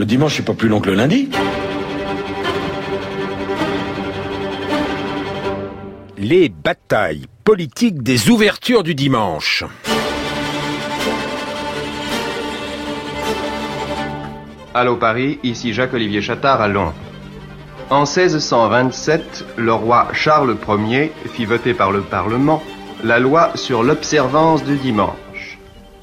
Le dimanche, c'est pas plus long que le lundi. Les batailles politiques des ouvertures du dimanche. Allô Paris, ici Jacques-Olivier Chattard à Londres. En 1627, le roi Charles Ier fit voter par le Parlement la loi sur l'observance du dimanche,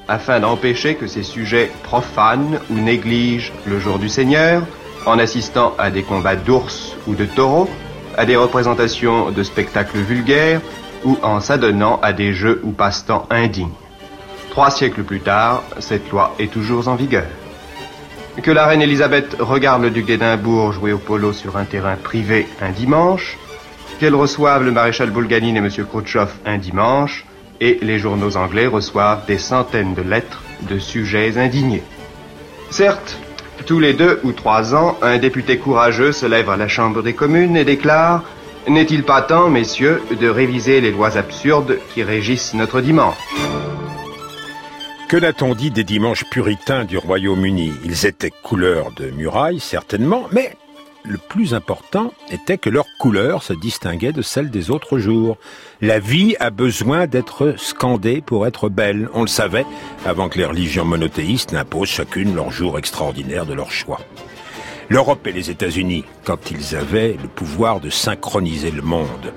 afin d'empêcher que ses sujets profanent ou négligent le jour du Seigneur en assistant à des combats d'ours ou de taureaux, à des représentations de spectacles vulgaires ou en s'adonnant à des jeux ou passe-temps indignes. Trois siècles plus tard, cette loi est toujours en vigueur. Que la reine Elisabeth regarde le duc d'Édimbourg jouer au polo sur un terrain privé un dimanche, qu'elle reçoive le maréchal Bulganin et M. Khrouchtchev un dimanche, et les journaux anglais reçoivent des centaines de lettres de sujets indignés. Certes, tous les deux ou trois ans, un député courageux se lève à la Chambre des communes et déclare N'est-il pas temps, messieurs, de réviser les lois absurdes qui régissent notre dimanche? Que n'a-t-on dit des dimanches puritains du Royaume-Uni? Ils étaient couleurs de murailles, certainement, mais le plus important était que leur couleur se distinguait de celle des autres jours. La vie a besoin d'être scandée pour être belle. On le savait avant que les religions monothéistes n'imposent chacune leur jour extraordinaire de leur choix. L'Europe et les États-Unis, quand ils avaient le pouvoir de synchroniser le monde,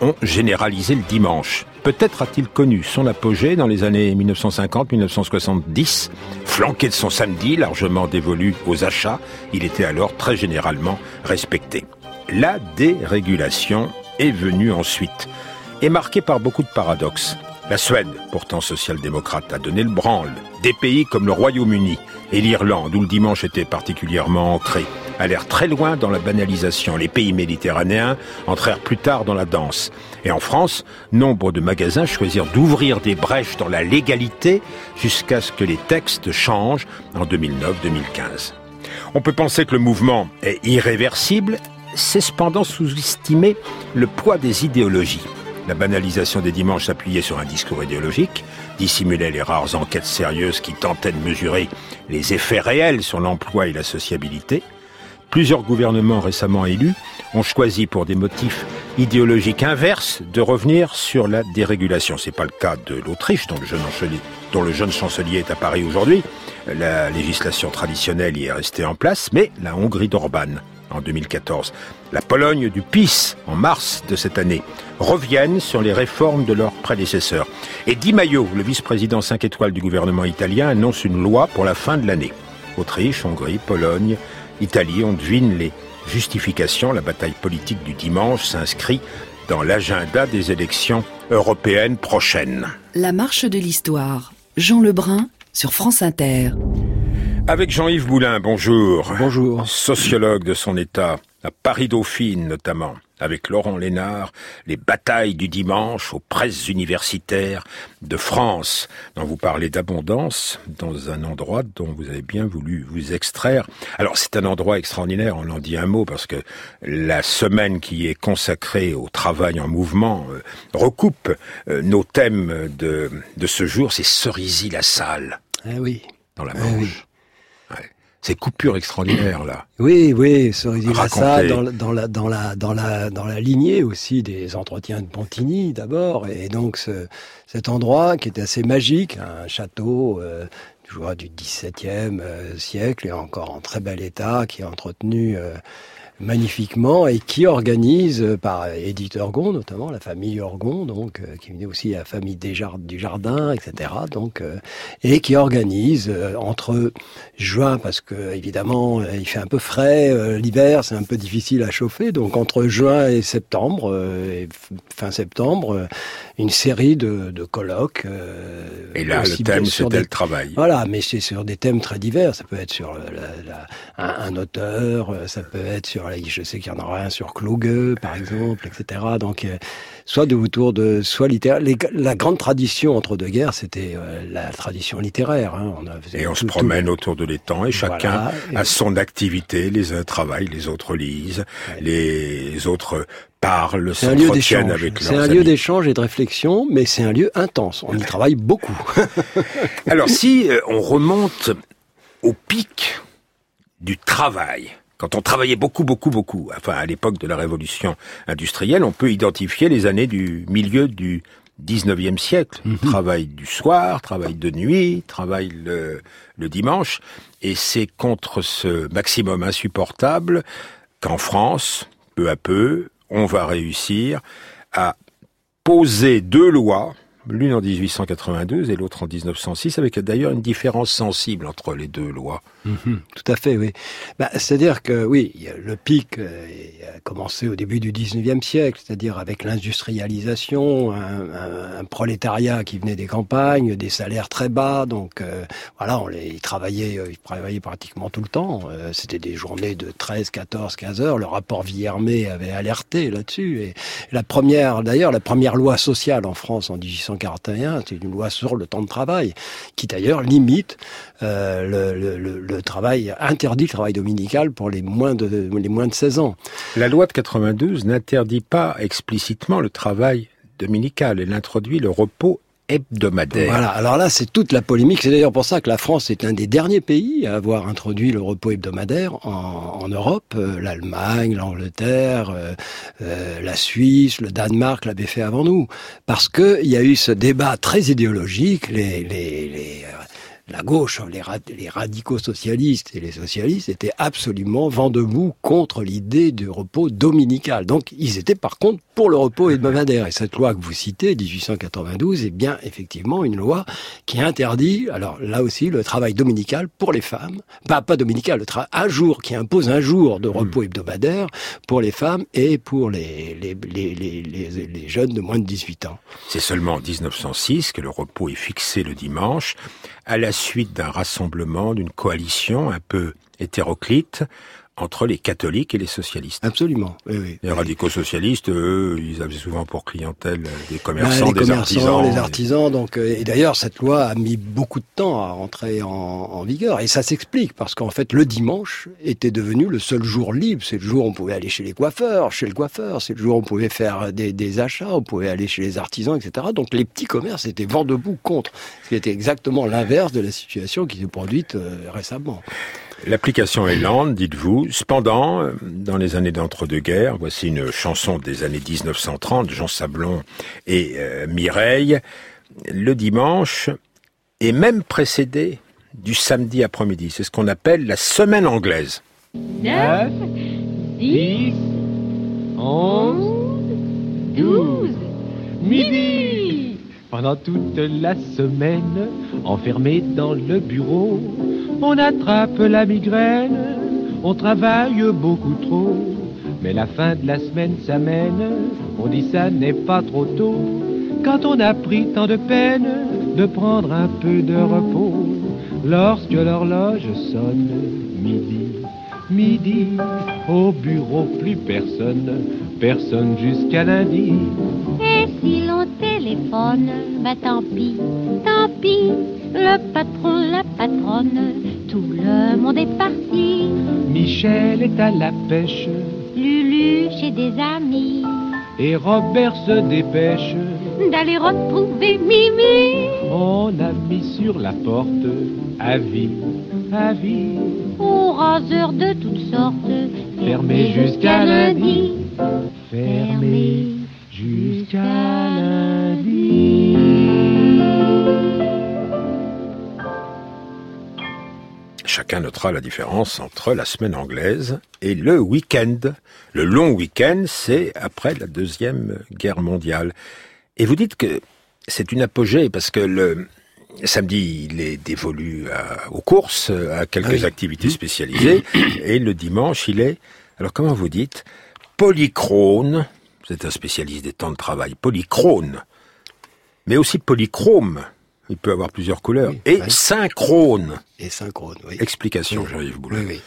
ont généralisé le dimanche. Peut-être a-t-il connu son apogée dans les années 1950-1970. Flanqué de son samedi, largement dévolu aux achats, il était alors très généralement respecté. La dérégulation est venue ensuite, et marquée par beaucoup de paradoxes. La Suède, pourtant social-démocrate, a donné le branle. Des pays comme le Royaume-Uni et l'Irlande, où le dimanche était particulièrement ancré, allèrent très loin dans la banalisation. Les pays méditerranéens entrèrent plus tard dans la danse. Et en France, nombre de magasins choisirent d'ouvrir des brèches dans la légalité jusqu'à ce que les textes changent en 2009-2015. On peut penser que le mouvement est irréversible, c'est cependant sous-estimer le poids des idéologies. La banalisation des dimanches s'appuyait sur un discours idéologique, dissimulait les rares enquêtes sérieuses qui tentaient de mesurer les effets réels sur l'emploi et la sociabilité. Plusieurs gouvernements récemment élus ont choisi pour des motifs idéologiques inverses de revenir sur la dérégulation. C'est pas le cas de l'Autriche, dont le jeune chancelier, dont le jeune chancelier est à Paris aujourd'hui. La législation traditionnelle y est restée en place, mais la Hongrie d'Orban en 2014, la Pologne du PIS en mars de cette année, reviennent sur les réformes de leurs prédécesseurs. Et Di Maio, le vice-président 5 étoiles du gouvernement italien, annonce une loi pour la fin de l'année. Autriche, Hongrie, Pologne, Italie, on devine les justifications. La bataille politique du dimanche s'inscrit dans l'agenda des élections européennes prochaines. La marche de l'histoire. Jean Lebrun sur France Inter. Avec Jean-Yves Boulin, bonjour. Bonjour. Sociologue de son État, à Paris-Dauphine notamment, avec Laurent Lénard, les batailles du dimanche aux presses universitaires de France, dont vous parlez d'abondance, dans un endroit dont vous avez bien voulu vous extraire. Alors c'est un endroit extraordinaire, on en dit un mot, parce que la semaine qui est consacrée au travail en mouvement euh, recoupe euh, nos thèmes de, de ce jour, c'est Cerisy-la-Salle. Eh oui. Dans la eh Manche. Ces coupures extraordinaires là. Oui, oui, Cerisy-la-Salle dans, dans, la dans la dans la dans la lignée aussi des entretiens de Pontigny d'abord, et donc ce, cet endroit qui était assez magique, un château euh, du XVIIe euh, siècle et encore en très bel état, qui est entretenu euh, magnifiquement et qui organise euh, par Edith Orgon notamment la famille Orgon donc euh, qui venait aussi la famille des du jardin etc donc euh, et qui organise entre juin parce que évidemment il fait un peu frais l'hiver c'est un peu difficile à chauffer donc entre juin et septembre et fin septembre une série de, de colloques et là le thème c'était le travail. Voilà mais c'est sur des thèmes très divers. Ça peut être sur un, un auteur ça peut être sur je sais qu'il y en aura un sur Kluge, par exemple, etc. Donc, euh, soit de autour de, soit littéraire. la grande tradition entre deux guerres, c'était euh, la tradition littéraire. Hein. On et on se promène autour de l'étang et chacun a son activité. Les uns travaillent, les autres lisent, les autres parlent, s'entretiennent avec leurs C'est un lieu d'échange et de réflexion, mais c'est un lieu intense. On y travaille beaucoup. Alors, si euh, on remonte au pic du travail. Quand on travaillait beaucoup, beaucoup, beaucoup, enfin à l'époque de la révolution industrielle, on peut identifier les années du milieu du 19e siècle. Mhm. Travail du soir, travail de nuit, travail le, le dimanche. Et c'est contre ce maximum insupportable qu'en France, peu à peu, on va réussir à poser deux lois l'une en 1882 et l'autre en 1906, avec d'ailleurs une différence sensible entre les deux lois. Mhm, tout à fait, oui. Bah, c'est-à-dire que, oui, le pic euh, a commencé au début du 19e siècle, c'est-à-dire avec l'industrialisation, un, prolétariat qui venait des campagnes, des salaires très bas, donc euh, voilà, ils, travaillaient, euh, ils travaillaient pratiquement tout le temps. C'était des journées de 13, 14, 15 heures. Le rapport Villermé avait alerté là-dessus. Et la première, d'ailleurs, la première loi sociale en France en 1800 1941, c'est une loi sur le temps de travail, qui d'ailleurs limite euh, le, travail, interdit le travail dominical pour les moins de, les moins de 16 ans. La loi de 92 n'interdit pas explicitement le travail dominical, elle introduit le repos hebdomadaire. Voilà, alors là c'est toute la polémique, c'est d'ailleurs pour ça que la France est un des derniers pays à avoir introduit le repos hebdomadaire en, Europe, euh, l'Allemagne, l'Angleterre, euh, euh, la Suisse, le Danemark l'avaient fait avant nous, parce qu'il y a eu ce débat très idéologique, les, les, les la gauche, les, les, radicaux socialistes et les socialistes étaient absolument vent debout contre l'idée du repos dominical. Donc ils étaient par contre pour le repos hebdomadaire. Et cette loi que vous citez, 1892, est bien effectivement une loi qui interdit, alors là aussi, le travail dominical pour les femmes, pas, pas dominical, le travail un jour, qui impose un jour de repos hmm. hebdomadaire pour les femmes et pour les, les, les, les, les jeunes de moins de 18 ans. C'est seulement en 1906 que le repos est fixé le dimanche à la suite d'un rassemblement, d'une coalition un peu hétéroclite entre les catholiques et les socialistes. Absolument. Oui, oui. Les radicaux socialistes, eux, ils avaient souvent pour clientèle des commerçants, des artisans. Les artisans. Donc, euh, et d'ailleurs, cette loi a mis beaucoup de temps à rentrer en, en vigueur. Et ça s'explique parce qu'en fait, le dimanche était devenu le seul jour libre. C'est le jour où on pouvait aller chez les coiffeurs, chez le coiffeur. C'est le jour où on pouvait faire des, des, achats, on pouvait aller chez les artisans, etc. Donc, les petits commerces étaient vent debout contre. Ce qui était exactement l'inverse de la situation qui s'est produite euh, récemment. L'application est lente, dites-vous. Cependant, euh, dans les années d'entre-deux-guerres, voici une chanson des années 1930, Jean Sablon et euh, Mireille. Le dimanche est même précédé du samedi après-midi. C'est ce qu'on appelle la semaine anglaise. 9, 10, 11, 12, midi. Pendant toute la semaine, enfermé dans le bureau, on attrape la migraine, on travaille beaucoup trop, mais la fin de la semaine s'amène, on dit ça n'est pas trop tôt, quand on a pris tant de peine de prendre un peu de repos, lorsque l'horloge sonne midi, midi, au bureau plus personne, personne jusqu'à lundi. Téléphone, bah tant pis, tant pis. Le patron, la patronne, tout le monde est parti. Michel est à la pêche, Lulu chez des amis, et Robert se dépêche. D'aller retrouver Mimi. On a mis sur la porte. Avis, avis, aux raseurs de toutes sortes, fermé jusqu'à lundi, fermé jusqu'à lundi. chacun notera la différence entre la semaine anglaise et le week-end. Le long week-end, c'est après la Deuxième Guerre mondiale. Et vous dites que c'est une apogée parce que le samedi, il est dévolu aux courses, à quelques activités spécialisées, et le dimanche, il est, alors comment vous dites, polychrone, vous êtes un spécialiste des temps de travail, polychrone, mais aussi polychrome. Il peut avoir plusieurs couleurs. et synchrone. Et synchrone, oui. Explication, Jean-Yves Oui, oui.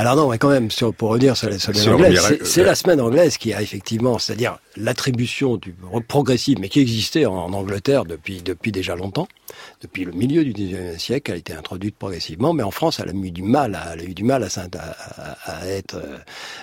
Alors non, mais quand même, pour revenir sur la semaine anglaise, c'est la semaine anglaise qui a effectivement, c'est-à-dire l'attribution du progressive, mais qui existait en, Angleterre depuis depuis déjà longtemps, depuis le milieu du 19e siècle, elle a été introduite progressivement, mais en France, elle a eu du mal, à, elle a eu du mal à, à, à être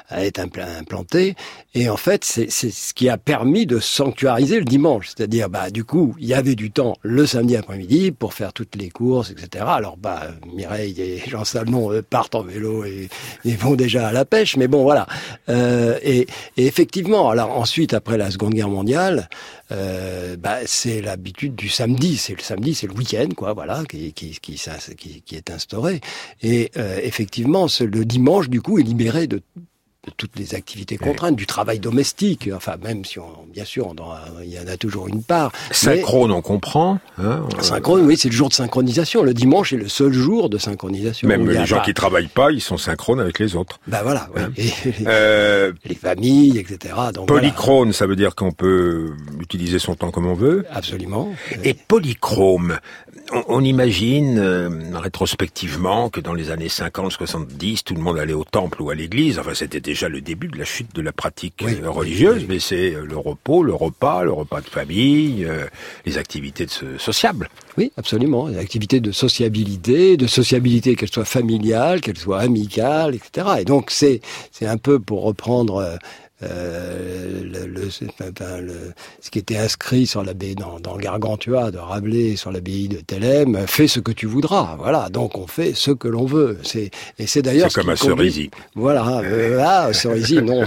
à être implantée. Et en fait, c'est ce qui a permis de sanctuariser le dimanche, c'est-à-dire, bah, du coup, il y avait du temps le samedi après-midi pour faire toutes les courses, etc. Alors, bah, Mireille et Jean Salmon partent en vélo et, et, vont déjà à la pêche, mais bon, voilà. Euh, et, et, effectivement, alors ensuite, après la Seconde Guerre mondiale, euh, bah, c'est l'habitude du samedi. C'est le samedi, c'est le week-end, quoi, voilà, qui, qui, qui, qui, qui est instauré. Et euh, effectivement, le dimanche, du coup, est libéré de de toutes les activités contraintes, du travail domestique, enfin même si on, bien sûr, il y en a toujours une part. Synchrone, on comprend. Hein, synchrone, oui, c'est le jour de synchronisation. Le dimanche est le seul jour de synchronisation. Même les gens qui travaillent pas, ils sont synchrones avec les autres. Ben voilà, hein. euh, les, familles, etc. Donc, polychrone, ça veut dire qu'on peut utiliser son temps comme on veut. Absolument. Et polychrome, on, imagine euh, rétrospectivement que dans les années 50-70, tout le monde allait au temple ou à l'église. Enfin, c'était déjà le début de la chute de la pratique euh, religieuse, mais c'est euh, le repos, le repas, le repas de famille, les activités de sociables. Oui, absolument. Les activités de sociabilité, de sociabilité qu'elle soit familiale, qu'elle soit amicale, etc. Et donc c'est c'est un peu pour reprendre euh, le, le, ce qui était inscrit sur l'abbaye dans, dans Gargantua de Rabelais sur l'abbaye de Thélème, fais ce que tu voudras. Voilà, donc on fait ce que l'on veut. C'est et c'est d'ailleurs c'est comme à Cerisy. Voilà, euh, ah Cerisy non.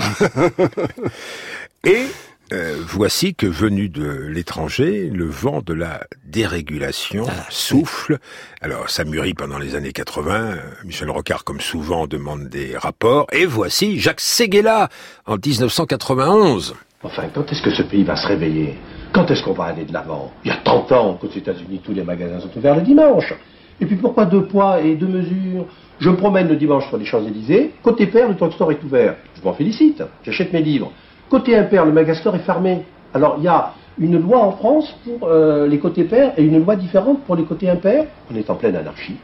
et euh, voici que venu de l'étranger, le vent de la dérégulation ah, souffle. Alors ça mûrit pendant les années 80. Michel Rocard, comme souvent, demande des rapports. Et voici Jacques Séguéla en 1991. Enfin, quand est-ce que ce pays va se réveiller? Quand est-ce qu'on va aller de l'avant? Il y a 30 ans qu'aux États-Unis, tous les magasins sont ouverts le dimanche. Et puis pourquoi deux poids et deux mesures? Je me promène le dimanche sur les Champs-Élysées. Côté père, le drugstore est ouvert. Je m'en félicite. J'achète mes livres. Côté impair, le Megastore est fermé. Alors il y a une loi en France pour euh, les côtés pairs et une loi différente pour les côtés impairs. On est en pleine anarchie.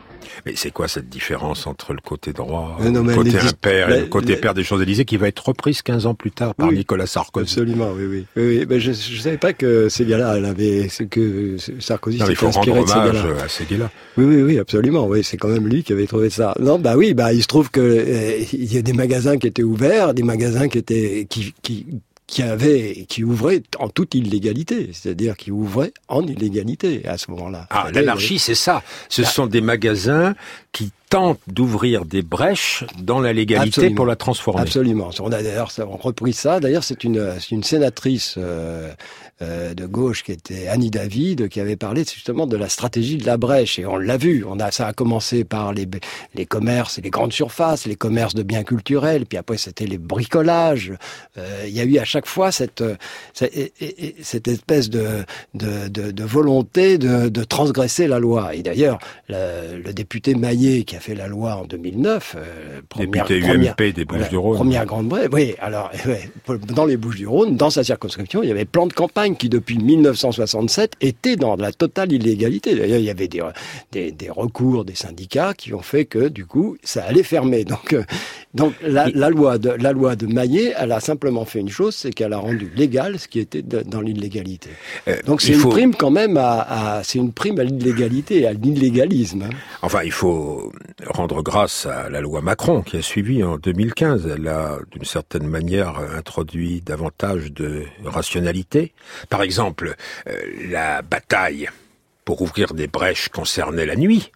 Mais c'est quoi cette différence entre le côté droit, le côté impair et le côté père des Champs-Élysées qui va être reprise 15 ans plus tard par Nicolas Sarkozy? Absolument, oui, oui. je ne savais pas que elle avait, que Sarkozy s'était inspiré de gars-là. à ces gars-là. Oui, oui, oui, absolument. Oui, c'est quand même lui qui avait trouvé ça. Non, bah oui, bah il se trouve que euh, il y a des magasins qui étaient ouverts, des magasins qui étaient qui, qui qui avait, qui ouvrait en toute illégalité, c'est-à-dire qui ouvrait en illégalité à ce moment-là. Ah, l'anarchie, c'est ça. Ce bah sont des magasins qui tentent d'ouvrir des brèches dans la légalité pour la transformer. Absolument. On a d'ailleurs repris ça. D'ailleurs, c'est une, une sénatrice euh, euh, de gauche qui était Annie David, qui avait parlé justement de la stratégie de la brèche. Et on l'a vu, on a, ça a commencé par les, les commerces et les grandes surfaces, les commerces de biens culturels, puis après c'était les bricolages. Euh, il y a eu à chaque fois cette, cette, espèce de, de, de, de volonté de, de, transgresser la loi. Et d'ailleurs, le, le, député Maillet, qui a fait la loi en 2009, euh, première, député UMP des Bouches-du-Rhône. Première grande brèche, oui, alors, dans les Bouches-du-Rhône, dans sa circonscription, il y avait plan de campagne qui, depuis 1967, était dans la totale illégalité. D'ailleurs, il y avait des, des, recours des syndicats qui ont fait que, du coup, ça allait fermer. Donc, euh, donc la, loi de, la loi de Maillet, elle a simplement fait une chose, c'est qu'elle a rendu légal ce qui était dans l'illégalité. Euh, donc c'est une prime quand même à, c'est une prime à l'illégalité, à l'illégalisme. Hein. Enfin, il faut rendre grâce à la loi Macron qui a suivi en 2015. Elle a, d'une certaine manière, introduit davantage de rationalité. Par exemple, euh, la bataille pour ouvrir des brèches concernait la nuit.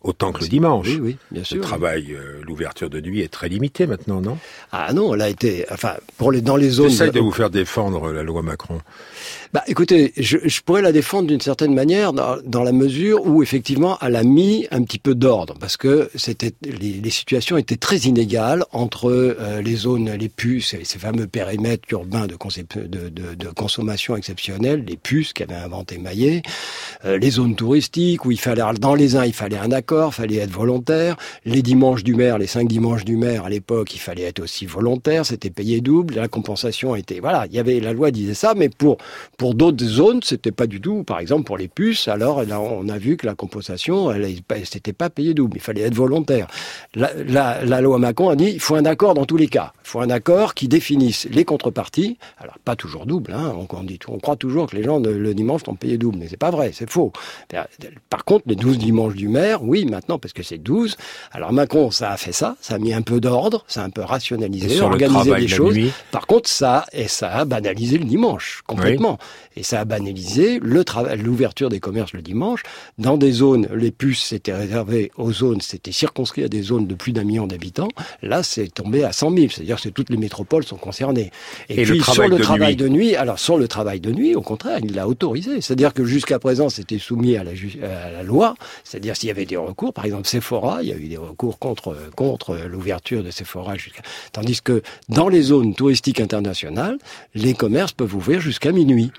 Autant que le dimanche. Oui, oui, bien sûr. Le travail, euh, l'ouverture de nuit est très limitée maintenant, non? Ah non, elle a été, enfin, pour les dans les zones. J'essaie de vous faire défendre la loi Macron. Bah, écoutez, je, je pourrais la défendre d'une certaine manière dans, dans, la mesure où effectivement elle a mis un petit peu d'ordre parce que c'était les, les, situations étaient très inégales entre euh, les zones, les puces, et ces fameux périmètres urbains de, de, de, de consommation exceptionnelle, les puces qu'avait inventé Maillet, euh, les zones touristiques où il fallait dans les uns il fallait un accord, fallait être volontaire. Les dimanches du maire, les cinq dimanches du maire à l'époque, il fallait être aussi volontaire, c'était payé double, la compensation était voilà, il y avait la loi disait ça, mais pour pour d'autres zones, c'était pas du tout. Par exemple pour les puces, alors on a vu que la compensation, elle, c'était pas payé double, il fallait être volontaire. La, la, la loi Macron a dit il faut un accord dans tous les cas, il faut un accord qui définisse les contreparties. Alors pas toujours double, hein, on, on dit, on croit toujours que les gens le dimanche sont payés double, mais c'est pas vrai, c'est faux. Par contre, les 12 dimanches du maire, oui, maintenant, parce que c'est 12. Alors Macron, ça a fait ça, ça a mis un peu d'ordre, ça a un peu rationalisé, organisé les choses. Par contre, ça, et ça a banalisé le dimanche, complètement. Et ça a banalisé le travail, l'ouverture des commerces le dimanche. Dans des zones, les puces, c'était réservé aux zones, c'était circonscrit à des zones de plus d'un million d'habitants. Là, c'est tombé à 100 000. C'est-à-dire que toutes les métropoles sont concernées. Et, puis, sur le travail de nuit, alors sur le travail de nuit, au contraire, il l'a autorisé. C'est-à-dire que jusqu'à présent, c'était soumis à la, à la loi. C'est-à-dire s'il y avait des recours, par exemple Sephora, il y a eu des recours contre, contre l'ouverture de Sephora jusqu'à, tandis que dans les zones touristiques internationales, les commerces peuvent ouvrir jusqu'à minuit.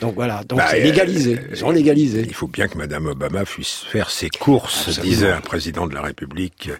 Donc voilà, donc bah, c'est légalisé, euh, ils sont légalisés. Il faut bien que Madame Obama puisse faire ses courses, disait un président de la République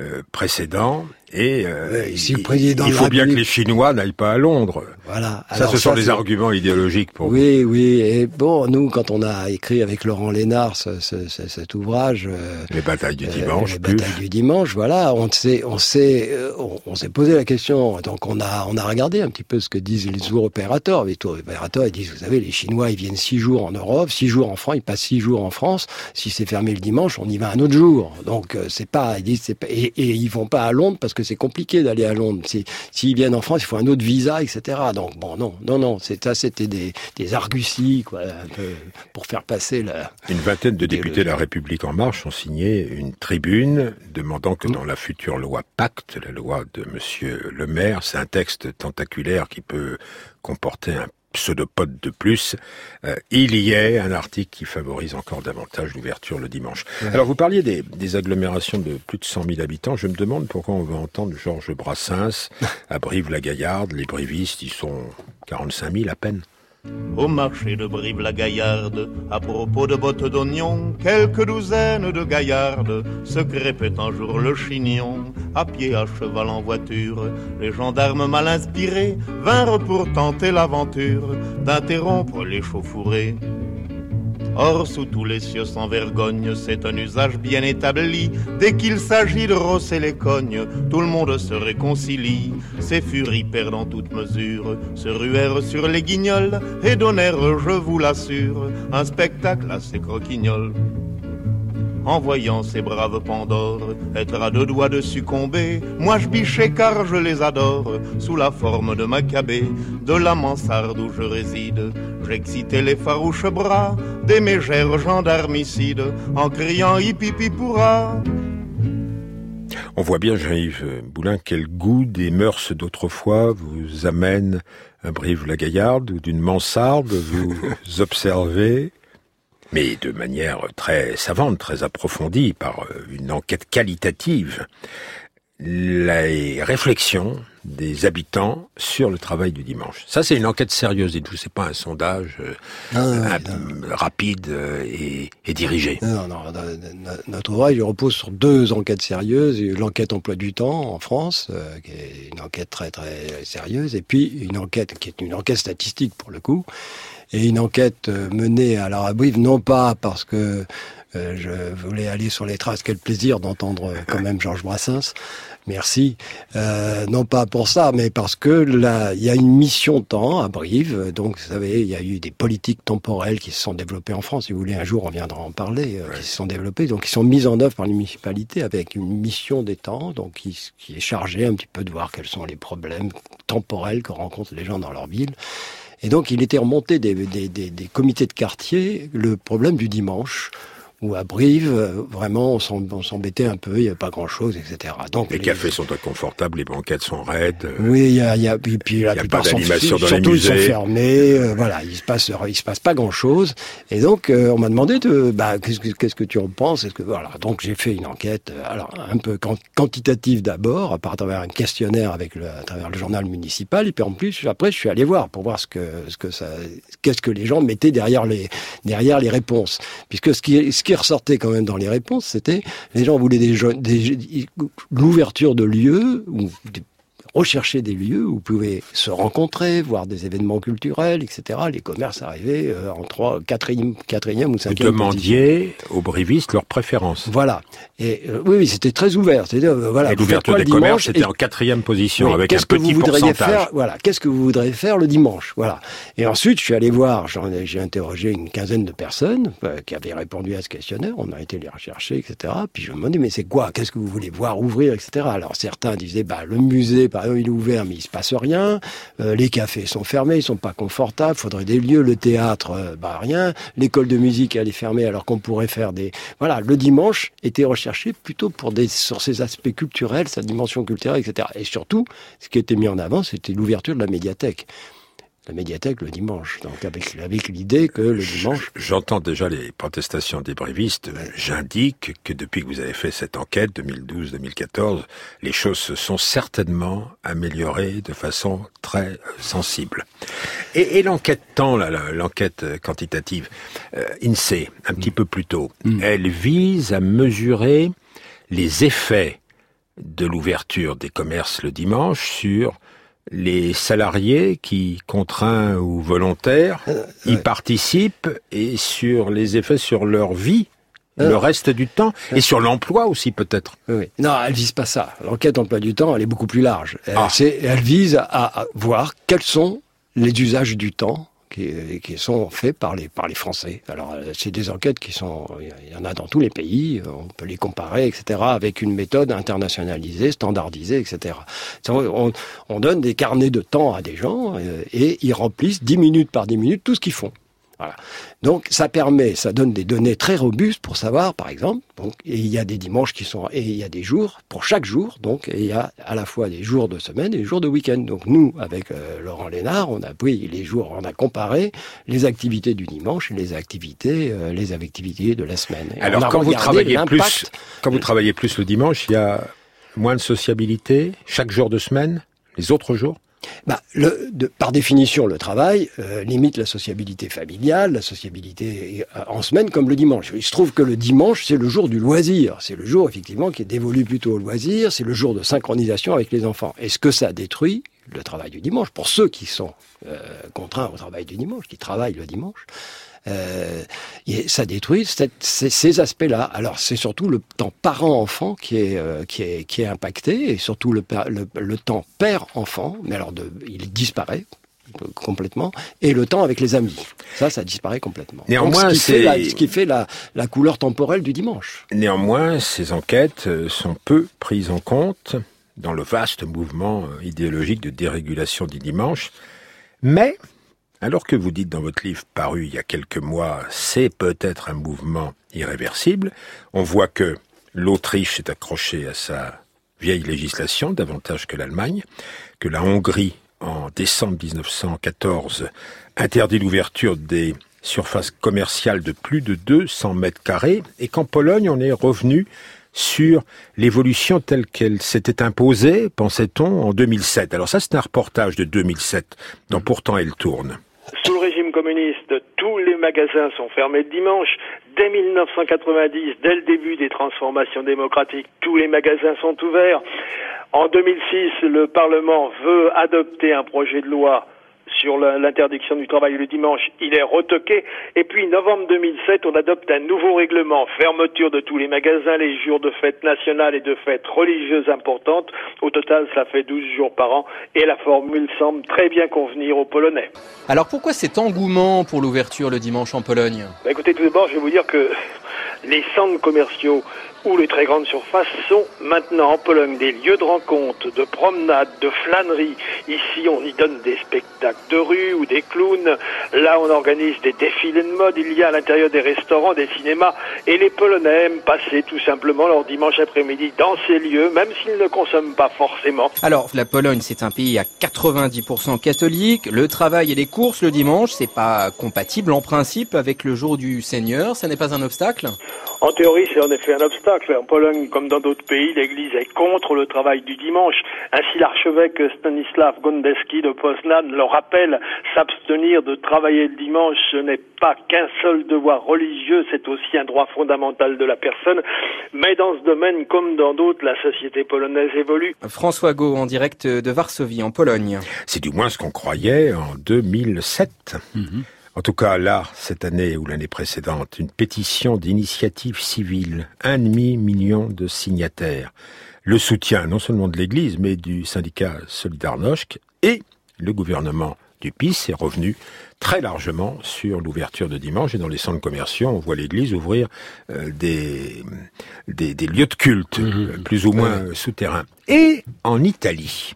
euh, précédent. Et euh, il, faut bien que les Chinois n'aillent pas à Londres. Voilà. ça, ce sont des arguments idéologiques pour oui, vous. Oui, oui. Et bon, nous, quand on a écrit avec Laurent Lénard ce, ce, cet ouvrage, euh, les batailles du dimanche, les batailles du dimanche, voilà, on s'est, on s'est, euh, on, s'est posé la question. Donc, on a, on a regardé un petit peu ce que disent les tours opérateurs. Les tours opérateurs, ils disent, vous savez, les Chinois, ils viennent six jours en Europe, six jours en France, ils passent six jours en France. Si c'est fermé le dimanche, on y va un autre jour. Donc, c'est pas, ils disent, c'est pas, et, et ils vont pas à Londres parce que c'est compliqué d'aller à Londres. S'ils viennent en France, il faut un autre visa, etc. Donc bon, non, non, non, ça c'était des, des arguties, quoi, un peu, pour faire passer la... Une vingtaine de députés de la République En Marche ont signé une tribune demandant que dans la future loi Pacte, la loi de Monsieur Le Maire, c'est un texte tentaculaire qui peut comporter un pseudopode de plus, euh, il y ait un article qui favorise encore davantage l'ouverture le dimanche. Alors vous parliez des, des, agglomérations de plus de 100 000 habitants. Je me demande pourquoi on veut entendre Georges Brassens à Brive-la-Gaillarde. Les brivistes, ils sont 45 000 à peine. Au marché de Brive-la-Gaillarde, à propos de bottes d'oignon, quelques douzaines de gaillardes se crêpaient un jour le chignon, à pied, à cheval, en voiture. Les gendarmes mal inspirés vinrent pour tenter l'aventure d'interrompre les chauffourées. Or, sous tous les cieux sans vergogne, c'est un usage bien établi. Dès qu'il s'agit de rosser les cognes, tout le monde se réconcilie. Ces furies perdant toute mesure, se ruèrent sur les guignols et donnèrent, je vous l'assure, un spectacle assez croquignol en voyant ces braves Pandores être à deux doigts de succomber. Moi je bichais car je les adore, sous la forme de Maccabée, de la mansarde où je réside. J'excitais les farouches bras des mégères gendarmicides en criant hippie pourra. On voit bien, Jean-Yves Boulin, quel goût des mœurs d'autrefois vous amène un Brive-la-Gaillarde ou d'une mansarde, vous observez mais de manière très savante, très approfondie, par euh, une enquête qualitative, les réflexions des habitants sur le travail du dimanche. Ça, c'est une enquête sérieuse et tout. C'est pas un sondage euh, ah, rapide euh, et, dirigé. Non, non, notre ouvrage repose sur deux enquêtes sérieuses. L'enquête emploi du temps en France, qui est une enquête très très sérieuse, et puis une enquête qui est une enquête statistique pour le coup, et une enquête euh, menée à la Brive, non pas parce que euh, je voulais aller sur les traces, quel plaisir d'entendre euh, quand même Georges Brassens, merci, euh, non pas pour ça, mais parce que là, il y a une mission temps à Brive, donc vous savez, il y a eu des politiques temporelles qui se sont développées en France, si vous voulez, un jour on viendra en parler, qui se sont développées, donc qui sont mises en œuvre par les municipalités avec une mission des temps, donc qui, qui est chargée un petit peu de voir quels sont les problèmes temporels que rencontrent les gens dans leur ville. Et donc, il était remonté des, des, des, des comités de quartier le problème du dimanche ou à Brive, euh, vraiment, on s'embêtait un peu, il n'y avait pas grand-chose, etc. Donc les, cafés sont inconfortables, les banquettes sont raides. Oui, il y a, y a, puis, puis la plupart sont, surtout ils sont fermés. Euh, voilà, il se passe, il se passe pas grand-chose. Et donc, euh, on m'a demandé de, bah, qu'est-ce que, qu'est-ce que tu en penses? Est-ce que voilà, donc j'ai fait une enquête, alors un peu quantitative d'abord, à travers un questionnaire avec le, à travers le journal municipal, et puis en plus, après, je suis allé voir pour voir ce que, ce que ça, qu'est-ce que les gens mettaient derrière les, derrière les réponses, puisque ce qui, ce qui ressortait quand même dans les réponses, c'était les gens voulaient des, des l'ouverture de lieux ou rechercher des lieux où vous pouvez se rencontrer, voir des événements culturels, etc. Les commerces arrivaient euh, en trois, quatrième, quatrième ou cinquième. Vous demandiez aux brivistes leurs préférences. Voilà. Et euh, oui, oui c'était très ouvert. Euh, voilà. Et l'ouverture des commerces était en quatrième position avec un petit vous pourcentage. Faire, voilà. Qu'est-ce que vous voudriez faire le dimanche? Voilà. Et ensuite, je suis allé voir. J'ai interrogé une quinzaine de personnes qui avaient répondu à ce questionnaire. On a été les rechercher, etc. Puis je me demandais mais c'est quoi? Qu'est-ce que vous voulez voir ouvrir, etc. Alors certains disaient bah le musée, par il est ouvert, mais il se passe rien. Euh, les cafés sont fermés, ils sont pas confortables. Faudrait des lieux. Le théâtre, euh, bah rien. L'école de musique, elle est fermée, alors qu'on pourrait faire des. Voilà, le dimanche était recherché plutôt pour des sur ses aspects culturels, sa dimension culturelle, etc. Et surtout, ce qui était mis en avant, c'était l'ouverture de la médiathèque la médiathèque le dimanche. Donc avec, avec l'idée que le dimanche... J'entends déjà les protestations des brévistes. J'indique que depuis que vous avez fait cette enquête, 2012-2014, les choses se sont certainement améliorées de façon très sensible. Et, et l'enquête temps, l'enquête quantitative, euh, INSEE, un petit peu plus tôt, mm. elle vise à mesurer les effets de l'ouverture des commerces le dimanche sur les salariés qui, contraints ou volontaires, euh, y participent et sur les effets sur leur vie le euh, reste du temps et sur l'emploi aussi peut-être. Oui. Non, elle vise pas ça. L'enquête emploi du temps, elle est beaucoup plus large. Elle, ah. elle vise à voir quels sont les usages du temps qui, sont faits par les, par les Français. Alors, euh, c'est des enquêtes qui sont, il y en a dans tous les pays, on peut les comparer, etc., avec une méthode internationalisée, standardisée, etc. On, on donne des carnets de temps à des gens euh, et ils remplissent 10 minutes par 10 minutes tout ce qu'ils font. Voilà. Donc ça permet, ça donne des données très robustes pour savoir, par exemple, donc et il y a des dimanches qui sont et il y a des jours pour chaque jour, donc et il y a à la fois des jours de semaine et des jours de week-end. Donc nous, avec euh, Laurent Lénard, on a pris les jours, on a comparé les activités du dimanche et les activités, euh, les activités de la semaine. Alors quand vous travaillez plus, quand vous travaillez plus le dimanche, il y a moins de sociabilité chaque jour de semaine, les autres jours? Bah, par définition, le travail euh, limite la sociabilité familiale, la sociabilité euh, en semaine comme le dimanche. Il se trouve que le dimanche, c'est le jour du loisir. C'est le jour, effectivement, qui est dévolu plutôt au loisir. C'est le jour de synchronisation avec les enfants. Est-ce que ça détruit le travail du dimanche pour ceux qui sont euh, contraints au travail du dimanche, qui travaillent le dimanche et ça détruit ces aspects-là. Alors c'est surtout le temps parent-enfant qui est, euh, qui est qui est impacté et surtout le, le, temps père-enfant. Mais alors de, il disparaît complètement, et le temps avec les amis. Ça, ça disparaît complètement. Néanmoins, ce, qui fait, la, ce qui fait la, la, couleur temporelle du dimanche. Néanmoins, ces enquêtes euh, sont peu prises en compte dans le vaste mouvement idéologique de dérégulation du dimanche, mais alors que vous dites dans votre livre paru il y a quelques mois, c'est peut-être un mouvement irréversible, on voit que l'Autriche s'est accrochée à sa vieille législation davantage que l'Allemagne, que la Hongrie, en décembre 1914, interdit l'ouverture des surfaces commerciales de plus de 200 mètres carrés, et qu'en Pologne, on est revenu sur l'évolution telle qu'elle s'était imposée, pensait-on, en 2007. Alors ça, c'est un reportage de 2007, dont pourtant elle tourne. Sous le régime communiste, tous les magasins sont fermés le dimanche. Dès 1990, dès le début des transformations démocratiques, tous les magasins sont ouverts. En 2006, le Parlement veut adopter un projet de loi sur l'interdiction du travail le dimanche, il est retoqué. Et puis, novembre 2007, on adopte un nouveau règlement, fermeture de tous les magasins les jours de fêtes nationales et de fêtes religieuses importantes. Au total, ça fait 12 jours par an et la formule semble très bien convenir aux Polonais. Alors pourquoi cet engouement pour l'ouverture le dimanche en Pologne? Bah, Écoutez, tout d'abord, je vais vous dire que les centres commerciaux où les très grandes surfaces sont maintenant en Pologne des lieux de rencontre, de promenade, de flânerie. Ici, on y donne des spectacles de rue ou des clowns. Là, on organise des défilés de mode. Il y a à l'intérieur des restaurants, des cinémas. Et les Polonais aiment passer tout simplement leur dimanche après-midi dans ces lieux, même s'ils ne consomment pas forcément. Alors, la Pologne, c'est un pays à 90% catholique. Le travail et les courses le dimanche, c'est pas compatible en principe avec le jour du Seigneur. Ça n'est pas un obstacle obstacle? En théorie, c'est en effet un obstacle. En Pologne, comme dans d'autres pays, l'Église est contre le travail du dimanche. Ainsi, l'archevêque Stanislav Gondeski de Poznan le rappelle, s'abstenir de travailler le dimanche, ce n'est pas qu'un seul devoir religieux, c'est aussi un droit fondamental de la personne. Mais dans ce domaine, comme dans d'autres, la société polonaise évolue. François Gau, en direct de Varsovie, en Pologne. C'est du moins ce qu'on croyait en 2007. En tout cas, là, cette année ou l'année précédente, une pétition d'initiative civile, un demi-million de signataires. Le soutien non seulement de l'Église, mais du syndicat Solidarność et le gouvernement du PIS est revenu très largement sur l'ouverture de dimanche et dans les centres commerciaux, on voit l'Église ouvrir euh, des, des, lieux de culte, mmh. euh, plus ou moins souterrains. Et en Italie,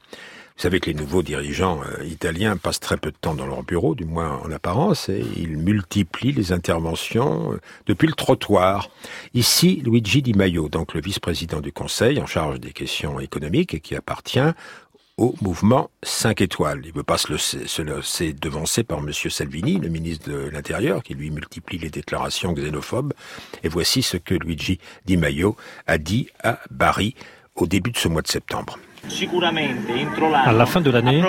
vous savez que les nouveaux dirigeants euh, italiens passent très peu de temps dans leur bureau, du moins en apparence, et ils multiplient les interventions euh, depuis le trottoir. Ici, Luigi Di Maio, donc le vice-président du Conseil en charge des questions économiques et qui appartient au mouvement 5 étoiles. Il ne veut pas se, se laisser devancer par M. Salvini, le ministre de l'Intérieur, qui lui multiplie les déclarations xénophobes. Et voici ce que Luigi Di Maio a dit à Bari au début de ce mois de septembre. À la fin de l'année,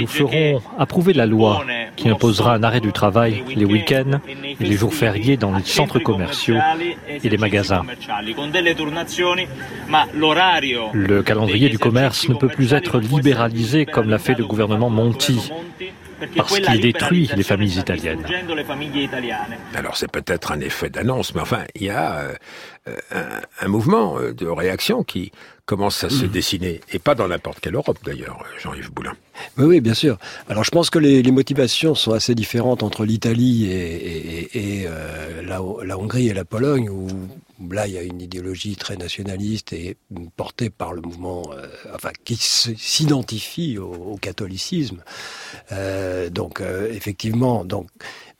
nous ferons approuver la loi qui imposera un arrêt du travail les week-ends et les jours fériés dans les centres commerciaux et les magasins. Le calendrier du commerce ne peut plus être libéralisé comme l'a fait le gouvernement Monti parce qu'il détruit les familles italiennes. Alors c'est peut-être un effet d'annonce, mais enfin, il y a euh, un, un, mouvement euh, de réaction qui commence à se mm. dessiner, et pas dans n'importe quelle Europe d'ailleurs, Jean-Yves Boulin. Oui, oui, bien sûr. Alors je pense que les, les motivations sont assez différentes entre l'Italie et, et, et euh, la, la, Hongrie et la Pologne, où là il y a une idéologie très nationaliste et portée par le mouvement, euh, enfin qui s'identifie au, au, catholicisme. Euh, donc effectivement, donc.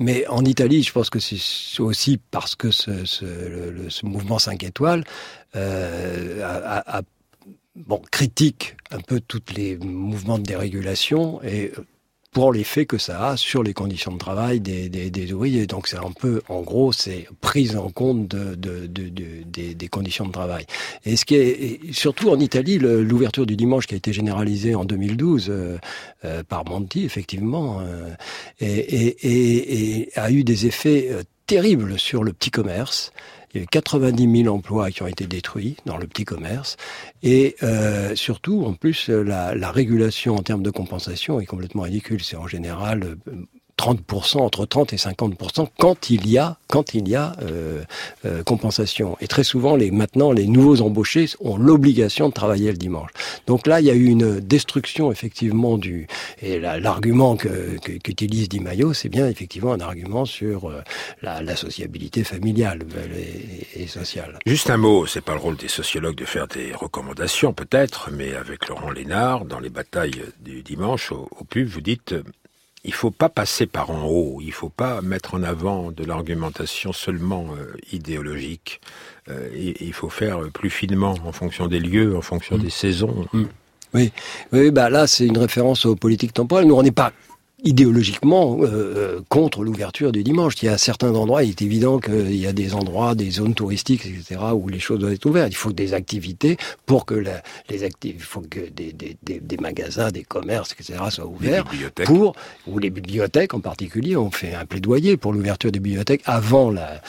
Mais en Italie, je pense que c'est aussi parce que ce, ce, le, ce mouvement 5 étoiles a, a critique un peu tous les mouvements de dérégulation et euh, pour l'effet que ça a sur les conditions de travail des, ouvriers. Donc c'est un peu, en gros, c'est prise en compte de, de, de, des, conditions de travail. Et ce qui est, surtout en Italie, l'ouverture du dimanche qui a été généralisée en 2012 euh, euh, par Monti, effectivement, et, a eu des effets terribles sur le petit commerce. Il y a eu 90 000 emplois qui ont été détruits dans le petit commerce. Et euh, surtout, en plus, la, la, régulation en termes de compensation est complètement ridicule. C'est en général euh, 30%, entre 30 et 50% quand il y a, quand il y a euh, euh, compensation. Et très souvent, les, maintenant, les nouveaux embauchés ont l'obligation de travailler le dimanche. Donc là, il y a eu une destruction effectivement du... Et l'argument qu'utilise que, Di Maio, c'est bien effectivement un argument sur euh, la, la, sociabilité familiale et, et, sociale. Juste un mot, c'est pas le rôle des sociologues de faire des recommandations peut-être, mais avec Laurent Lénard, dans les batailles du dimanche au, au pub, vous dites il faut pas passer par en haut, il faut pas mettre en avant de l'argumentation seulement euh, idéologique. Euh, il faut faire plus finement en fonction des lieux, en fonction mmh. des saisons. Mmh. Oui, oui, bah là c'est une référence aux politiques temporelles. Nous on n'est pas idéologiquement euh, euh, contre l'ouverture du dimanche. Il y a certains endroits, il est évident qu'il y a des endroits, des zones touristiques, etc., où les choses doivent être ouvertes. Il faut des activités pour que la, les activités, il faut que des, des, des, des, magasins, des commerces, etc., soient ouverts. Pour, ou les bibliothèques en particulier, on fait un plaidoyer pour l'ouverture des bibliothèques avant la,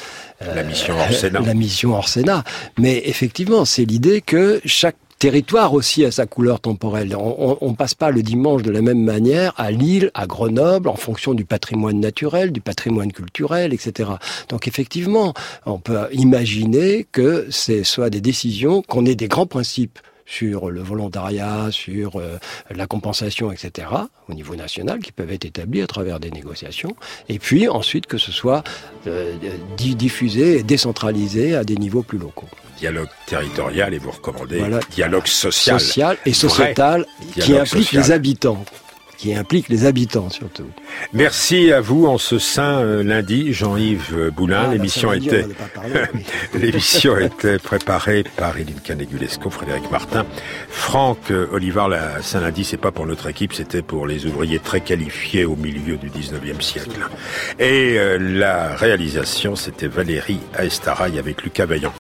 euh, la mission hors Sénat. La mission hors Sénat. Mais effectivement, c'est l'idée que chaque territoire aussi a sa couleur temporelle. On, on, passe pas le dimanche de la même manière à Lille, à Grenoble, en fonction du patrimoine naturel, du patrimoine culturel, etc. Donc effectivement, on peut imaginer que ce soit des décisions, qu'on ait des grands principes sur le volontariat, sur euh, la compensation, etc., au niveau national, qui peuvent être établis à travers des négociations, et puis ensuite que ce soit euh, diffusé et décentralisé à des niveaux plus locaux dialogue territorial et vous recommandez voilà. dialogue social. Social et sociétal qui implique social. les habitants. Qui implique les habitants surtout. Merci à vous en ce saint euh, lundi, Jean-Yves Boulin. Ah, bah, l'émission était l'émission était préparée par Eline Canegulesco, Frédéric Martin, Franck euh, Olivar. La saint lundi, c'est pas pour notre équipe, c'était pour les ouvriers très qualifiés au milieu du 19e siècle. Et euh, la réalisation, c'était Valérie Aestaraï avec Lucas Vaillant.